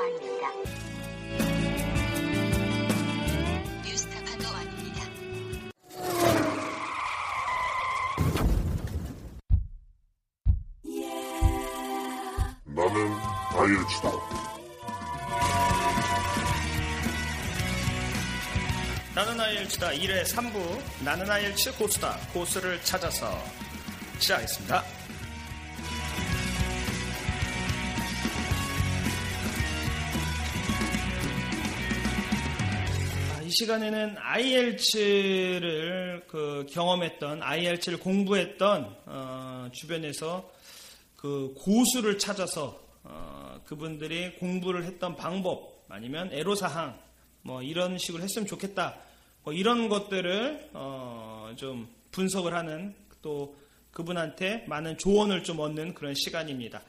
도 아닙니다. 뉴스타파도 아닙니다. 나는 다이어트다. 나는 아이엘츠다 1회 3부 나는 아이엘츠 고수다 고수를 찾아서 시작하겠습니다. 시간에는 IELTS를 그 경험했던 IELTS를 공부했던 어, 주변에서 그 고수를 찾아서 어, 그분들이 공부를 했던 방법 아니면 애로사항 뭐 이런 식으로 했으면 좋겠다 뭐 이런 것들을 어, 좀 분석을 하는 또 그분한테 많은 조언을 좀 얻는 그런 시간입니다.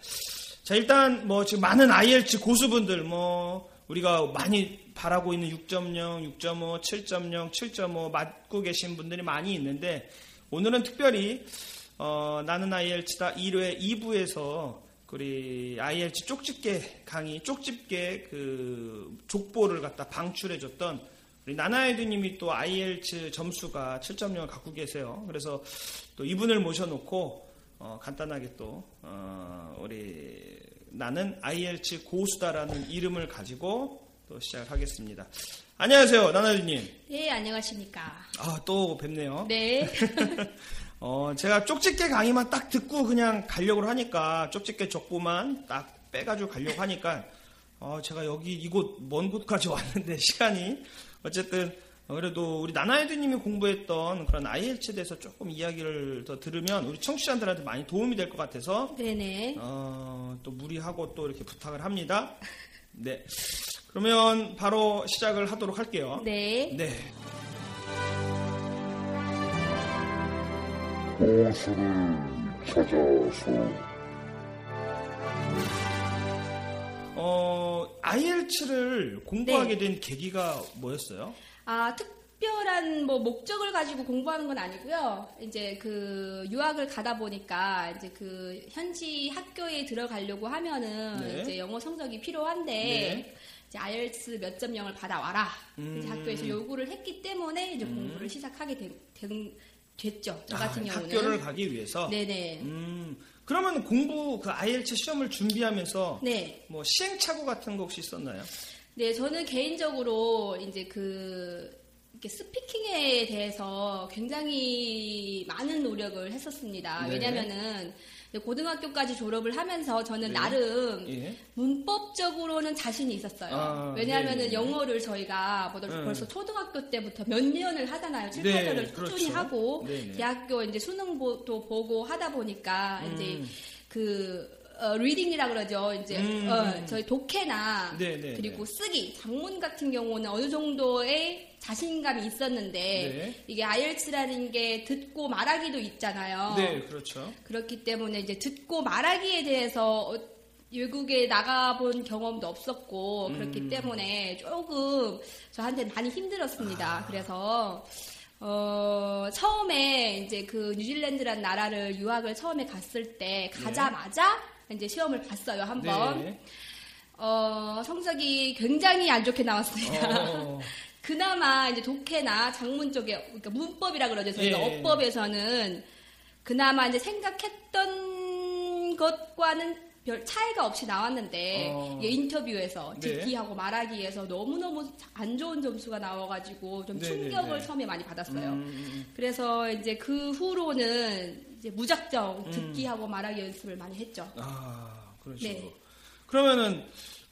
자 일단 뭐 지금 많은 IELTS 고수분들 뭐 우리가 많이 바라고 있는 6.0, 6.5, 7.0, 7.5 맞고 계신 분들이 많이 있는데 오늘은 특별히 어, 나는 IELTS다 1회 2부에서 우리 IELTS 쪽집게 강의, 쪽집게 그 족보를 갖다 방출해줬던 우리 나나에드님이 또 IELTS 점수가 7.0을 갖고 계세요. 그래서 또 이분을 모셔놓고 어, 간단하게 또 어, 우리 나는 IELTS 고수다라는 이름을 가지고 또 시작을 하겠습니다. 안녕하세요, 나나에드님. 네, 안녕하십니까. 아, 또 뵙네요. 네. 어, 제가 쪽집게 강의만 딱 듣고 그냥 가려고 하니까 쪽집게 족보만 딱 빼가지고 가려고 하니까 어, 제가 여기 이곳 먼 곳까지 왔는데 시간이 어쨌든 어, 그래도 우리 나나이드님이 공부했던 그런 IELTS에 대해서 조금 이야기를 더 들으면 우리 청취자들한테 많이 도움이 될 것 같아서 네네. 어, 또 무리하고 또 이렇게 부탁을 합니다. 네. 그러면 바로 시작을 하도록 할게요. 네. 네. 고수를 찾아서 어, IELTS를 공부하게 된 계기가 뭐였어요? 아, 특별한 뭐 목적을 가지고 공부하는 건 아니고요. 이제 그 유학을 가다 보니까 이제 그 현지 학교에 들어가려고 하면은 네. 이제 영어 성적이 필요한데 네. 이제 IELTS 몇 점 영을 받아와라. 음. 이제 학교에서 요구를 했기 때문에 이제 공부를 시작하게 된, 된- 됐죠. 저 아, 같은 경우는. 학교를 가기 위해서. 네네. 음, 그러면 공부 그 IELTS 시험을 준비하면서 네. 뭐 시행착오 같은 거 혹시 있었나요? 네, 저는 개인적으로 이제 그 이렇게 스피킹에 대해서 굉장히 많은 노력을 했었습니다. 네. 왜냐면은 고등학교까지 졸업을 하면서 저는 네. 나름 예. 문법적으로는 자신이 있었어요. 아, 왜냐하면은 네. 영어를 저희가 뭐 음. 벌써 초등학교 때부터 몇 년을 하잖아요. 7, 네, 8년을 꾸준히 그렇죠. 하고 네, 네. 대학교 이제 수능도 보고 하다 보니까 음. 이제 그 어, 리딩이라 그러죠. 이제 음. 어, 저희 독해나 네, 네, 그리고 네. 쓰기, 장문 같은 경우는 어느 정도의 자신감이 있었는데 네. 이게 IELTS라는 게 듣고 말하기도 있잖아요. 네, 그렇죠. 그렇기 때문에 이제 듣고 말하기에 대해서 어, 외국에 나가본 경험도 없었고 음. 그렇기 때문에 조금 저한테 많이 힘들었습니다. 아. 그래서 어, 처음에 이제 그 뉴질랜드란 나라를 유학을 처음에 갔을 때 가자마자 이제 시험을 봤어요 한번. 네. 어, 성적이 굉장히 안 좋게 나왔습니다. 어, 그나마 이제 독해나 장문 쪽에 그러니까 문법이라 그러죠. 저희가 예. 어법에서는 그나마 이제 생각했던 것과는 별 차이가 없이 나왔는데 어. 이게 인터뷰에서 네. 듣기하고 말하기에서 너무너무 안 좋은 점수가 나와가지고 좀 네, 충격을 네, 네. 처음에 많이 받았어요. 음, 그래서 이제 그 후로는 이제 무작정 음. 듣기하고 말하기 연습을 많이 했죠. 아, 그렇죠. 네. 그러면은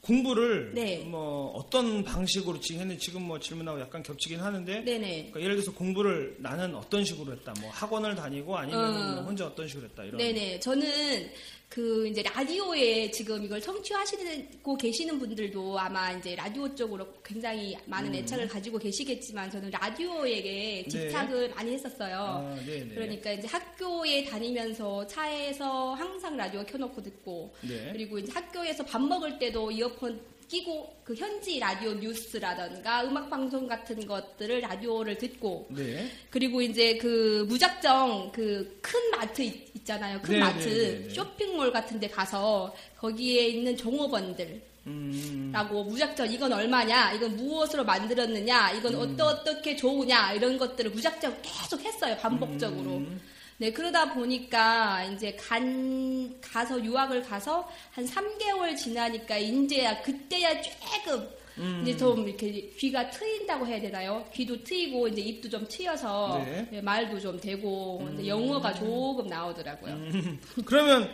공부를 네. 뭐 어떤 방식으로 진행했는지 지금 뭐 질문하고 약간 겹치긴 하는데 네네. 그러니까 예를 들어서 공부를 나는 어떤 식으로 했다. 뭐 학원을 다니고 아니면 어. 뭐 혼자 어떤 식으로 했다. 이런. 네네. 저는 그 이제 라디오에 지금 이걸 청취하시고 계시는 분들도 아마 이제 라디오 쪽으로 굉장히 많은 애착을 가지고 계시겠지만 저는 라디오에게 집착을 많이 했었어요. 음. 네. 아, 네네. 그러니까 이제 학교에 다니면서 차에서 항상 라디오 켜놓고 듣고 네. 그리고 이제 학교에서 밥 먹을 때도 이어폰 끼고 그 현지 라디오 뉴스라던가 음악 방송 같은 것들을 라디오를 듣고 네. 그리고 이제 그 무작정 그 큰 마트 있, 잖아요. 큰 네, 마트 네, 네, 네. 쇼핑몰 같은 데 가서 거기에 있는 종업원들 음, 라고 무작정 이건 얼마냐, 이건 무엇으로 만들었느냐, 이건 음. 어떠 어떻게 좋으냐 이런 것들을 무작정 계속 했어요 반복적으로. 음. 네 그러다 보니까 이제 간 가서 유학을 가서 한 3개월 지나니까 이제야 그때야 조금 음. 이제 좀 이렇게 귀가 트인다고 해야 되나요? 귀도 트이고 이제 입도 좀 트여서 네. 음. 네, 말도 좀 되고 이제 영어가 조금 나오더라고요. 그러면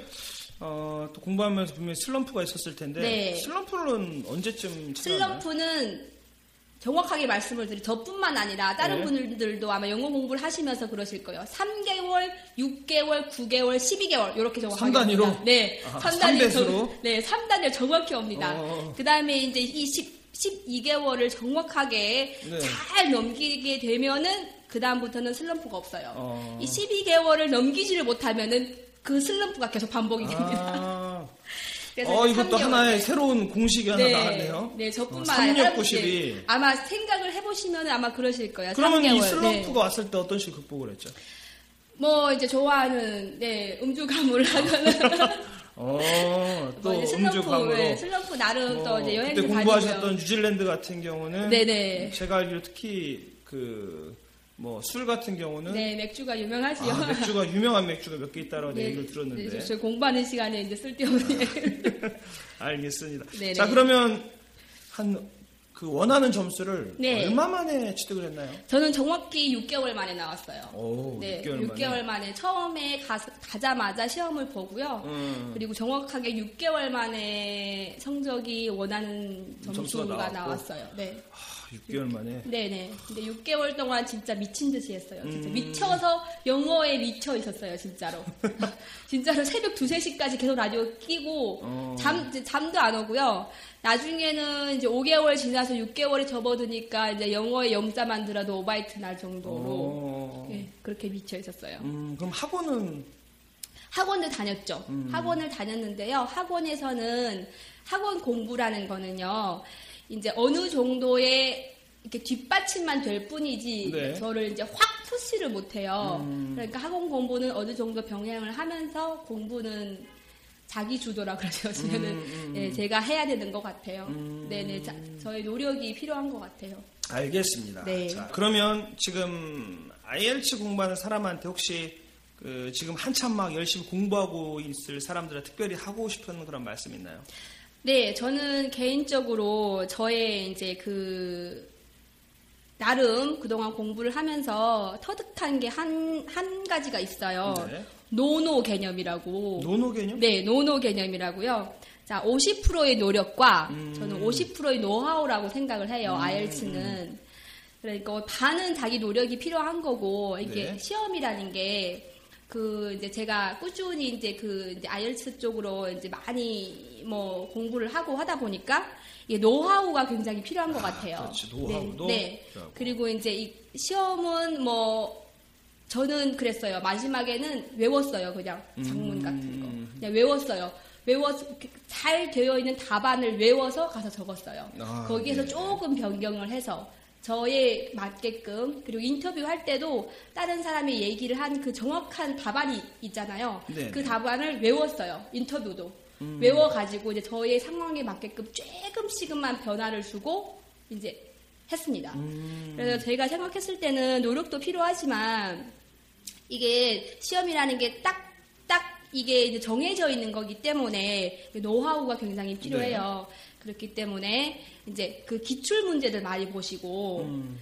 어, 또 공부하면서 분명히 슬럼프가 있었을 텐데 네. 슬럼프는 언제쯤 찾아왔나요? 슬럼프는 정확하게 말씀을 드리 저뿐만 아니라 다른 네. 분들도 아마 영어 공부를 하시면서 그러실 거예요. 3개월, 6개월, 9개월, 12개월 이렇게 정확하게 삼 단위로? 옵니다. 네, 아, 3단위 삼배수로? 네, 3단위로 정확히 옵니다. 어. 그다음에 이제 이 10, 12개월을 정확하게 네. 잘 넘기게 되면은 그다음부터는 슬럼프가 없어요. 어. 이 12개월을 넘기지를 못하면은 그 슬럼프가 계속 반복이 됩니다. 아, 어, 이것도 3개월. 하나의 새로운 공식이 하나 네, 나왔네요. 네, 저뿐만 어, 아니라 3692. 분들 아마 생각을 해보시면 아마 그러실 거예요. 그러면 3개월. 이 슬럼프가 왔을 때 어떤 식으로 극복을 했죠? 네. 뭐 이제 좋아하는 네 음주 가무를 하거나 어, 또뭐 음주 슬럼프, 감으로. 네, 슬럼프 나름 또 이제 그때 여행도 공부하셨던 다니고요. 뉴질랜드 같은 경우는 네네. 제가 알기로 특히 그 뭐술 같은 경우는 네 맥주가 유명하지요. 아, 맥주가 유명한 맥주가 몇 개 있다라고 네, 얘기를 들었는데 네, 저 공부하는 시간에 이제 쓸데없는 얘기를. 알겠습니다. 네네. 자 그러면 한 그 원하는 점수를 네. 얼마 만에 취득을 했나요? 저는 정확히 6개월 만에 나왔어요. 오, 네, 6개월, 6개월 만에 처음에 가, 가자마자 시험을 보고요. 음. 그리고 정확하게 6개월 만에 성적이 원하는 점수가 점수가. 나왔어요. 네. 아, 6개월 만에 네네. 근데 6개월 동안 진짜 미친 듯이 했어요. 진짜 음. 미쳐서 영어에 미쳐 있었어요, 진짜로. 진짜로 새벽 2, 3시까지 계속 라디오 끼고, 어. 잠, 잠도 안 오고요. 나중에는 이제 5개월 지나서 6개월이 접어드니까 이제 영어에 영자만 들어도 오바이트 날 정도로 어. 예, 그렇게 미쳐 있었어요. 음, 그럼 학원은 학원을 다녔죠. 음. 학원을 다녔는데요. 학원에서는 학원 공부라는 거는요. 이제 어느 정도의 이렇게 뒷받침만 될 뿐이지 네. 저를 이제 확 푸시를 못해요. 음. 그러니까 학원 공부는 어느 정도 병행을 하면서 공부는 자기 주도라 그러시면은 음, 음. 예, 제가 해야 되는 것 같아요. 음. 네네, 자, 저의 노력이 필요한 것 같아요. 알겠습니다. 네. 자, 그러면 지금 IELTS 공부하는 사람한테 혹시 그 지금 한참 막 열심히 공부하고 있을 사람들한테 특별히 하고 싶은 그런 말씀 있나요? 네, 저는 개인적으로 저의 이제 그 나름 그동안 공부를 하면서 터득한 게 한 한 가지가 있어요. 네. 노노 개념이라고. 노노 개념? 네, 노노 개념이라고요. 자, 50%의 노력과 음. 저는 50%의 노하우라고 생각을 해요. IELTS는. 그러니까 반은 자기 노력이 필요한 거고 이게 네. 시험이라는 게 그 이제 제가 꾸준히 이제 그 이제 IELTS 쪽으로 이제 많이 뭐 공부를 하고 하다 보니까 이게 노하우가 굉장히 필요한 것 같아요. 그렇지, 노하우도 네, 네. 그리고 이제 이 시험은 뭐 저는 그랬어요. 마지막에는 외웠어요. 그냥 장문 같은 거. 음. 그냥 외웠어요. 외워서 잘 되어 있는 답안을 외워서 가서 적었어요. 아, 거기에서 네. 조금 변경을 해서 저에 맞게끔 그리고 인터뷰 할 때도 다른 사람이 얘기를 한 그 정확한 답안이 있잖아요. 네, 그 네. 답안을 외웠어요. 인터뷰도 음. 외워가지고 이제 저의 상황에 맞게끔 조금씩만 변화를 주고 이제 했습니다. 음. 그래서 제가 생각했을 때는 노력도 필요하지만 이게 시험이라는 게 딱, 딱 이게 이제 정해져 있는 거기 때문에 노하우가 굉장히 필요해요. 네. 그렇기 때문에 이제 그 기출 문제들 많이 보시고 음.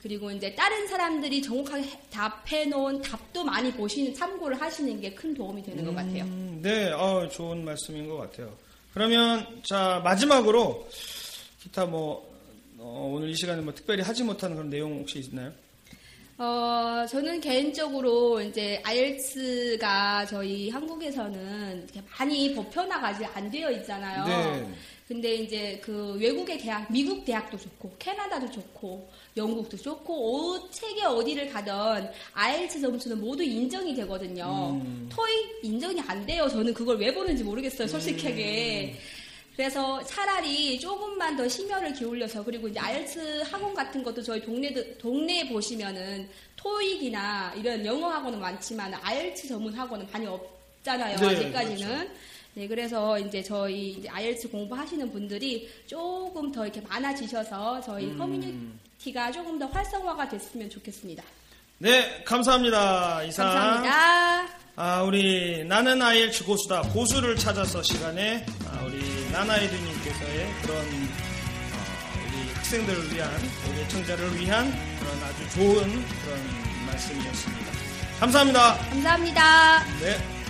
그리고 이제 다른 사람들이 정확하게 해- 답해 놓은 답도 많이 보시는 참고를 하시는 게 큰 도움이 되는 것 같아요. 음, 네, 어, 좋은 말씀인 것 같아요. 그러면 자 마지막으로 기타 뭐 어, 오늘 이 시간에 뭐 특별히 하지 못한 그런 내용 혹시 있나요? 어, 저는 개인적으로 이제 IELTS가 저희 한국에서는 많이 보편화가 아직 안 되어 있잖아요. 네. 근데 이제 그 외국의 대학, 미국 대학도 좋고, 캐나다도 좋고, 영국도 좋고, 어, 세계 어디를 가던 IELTS 점수는 모두 인정이 되거든요. 음. 토익 인정이 안 돼요. 저는 그걸 왜 보는지 모르겠어요, 솔직하게. 그래서 차라리 조금만 더 심혈을 기울여서 그리고 이제 IELTS 학원 같은 것도 저희 동네 동네에 보시면은 토익이나 이런 영어 학원은 많지만 IELTS 전문 학원은 많이 없잖아요. 네, 아직까지는. 네, 그래서 이제 저희 이제 IELTS 공부하시는 분들이 조금 더 이렇게 많아지셔서 저희 음. 커뮤니티가 조금 더 활성화가 됐으면 좋겠습니다. 네, 감사합니다. 이상. 감사합니다. 아, 우리 나는 IELTS 고수다. 고수를 찾아서 시간에 아, 우리 나나이드님께서의 그런 어, 우리 학생들을 위한, 우리 청자를 위한 그런 아주 좋은 그런 말씀이었습니다. 감사합니다. 감사합니다. 네.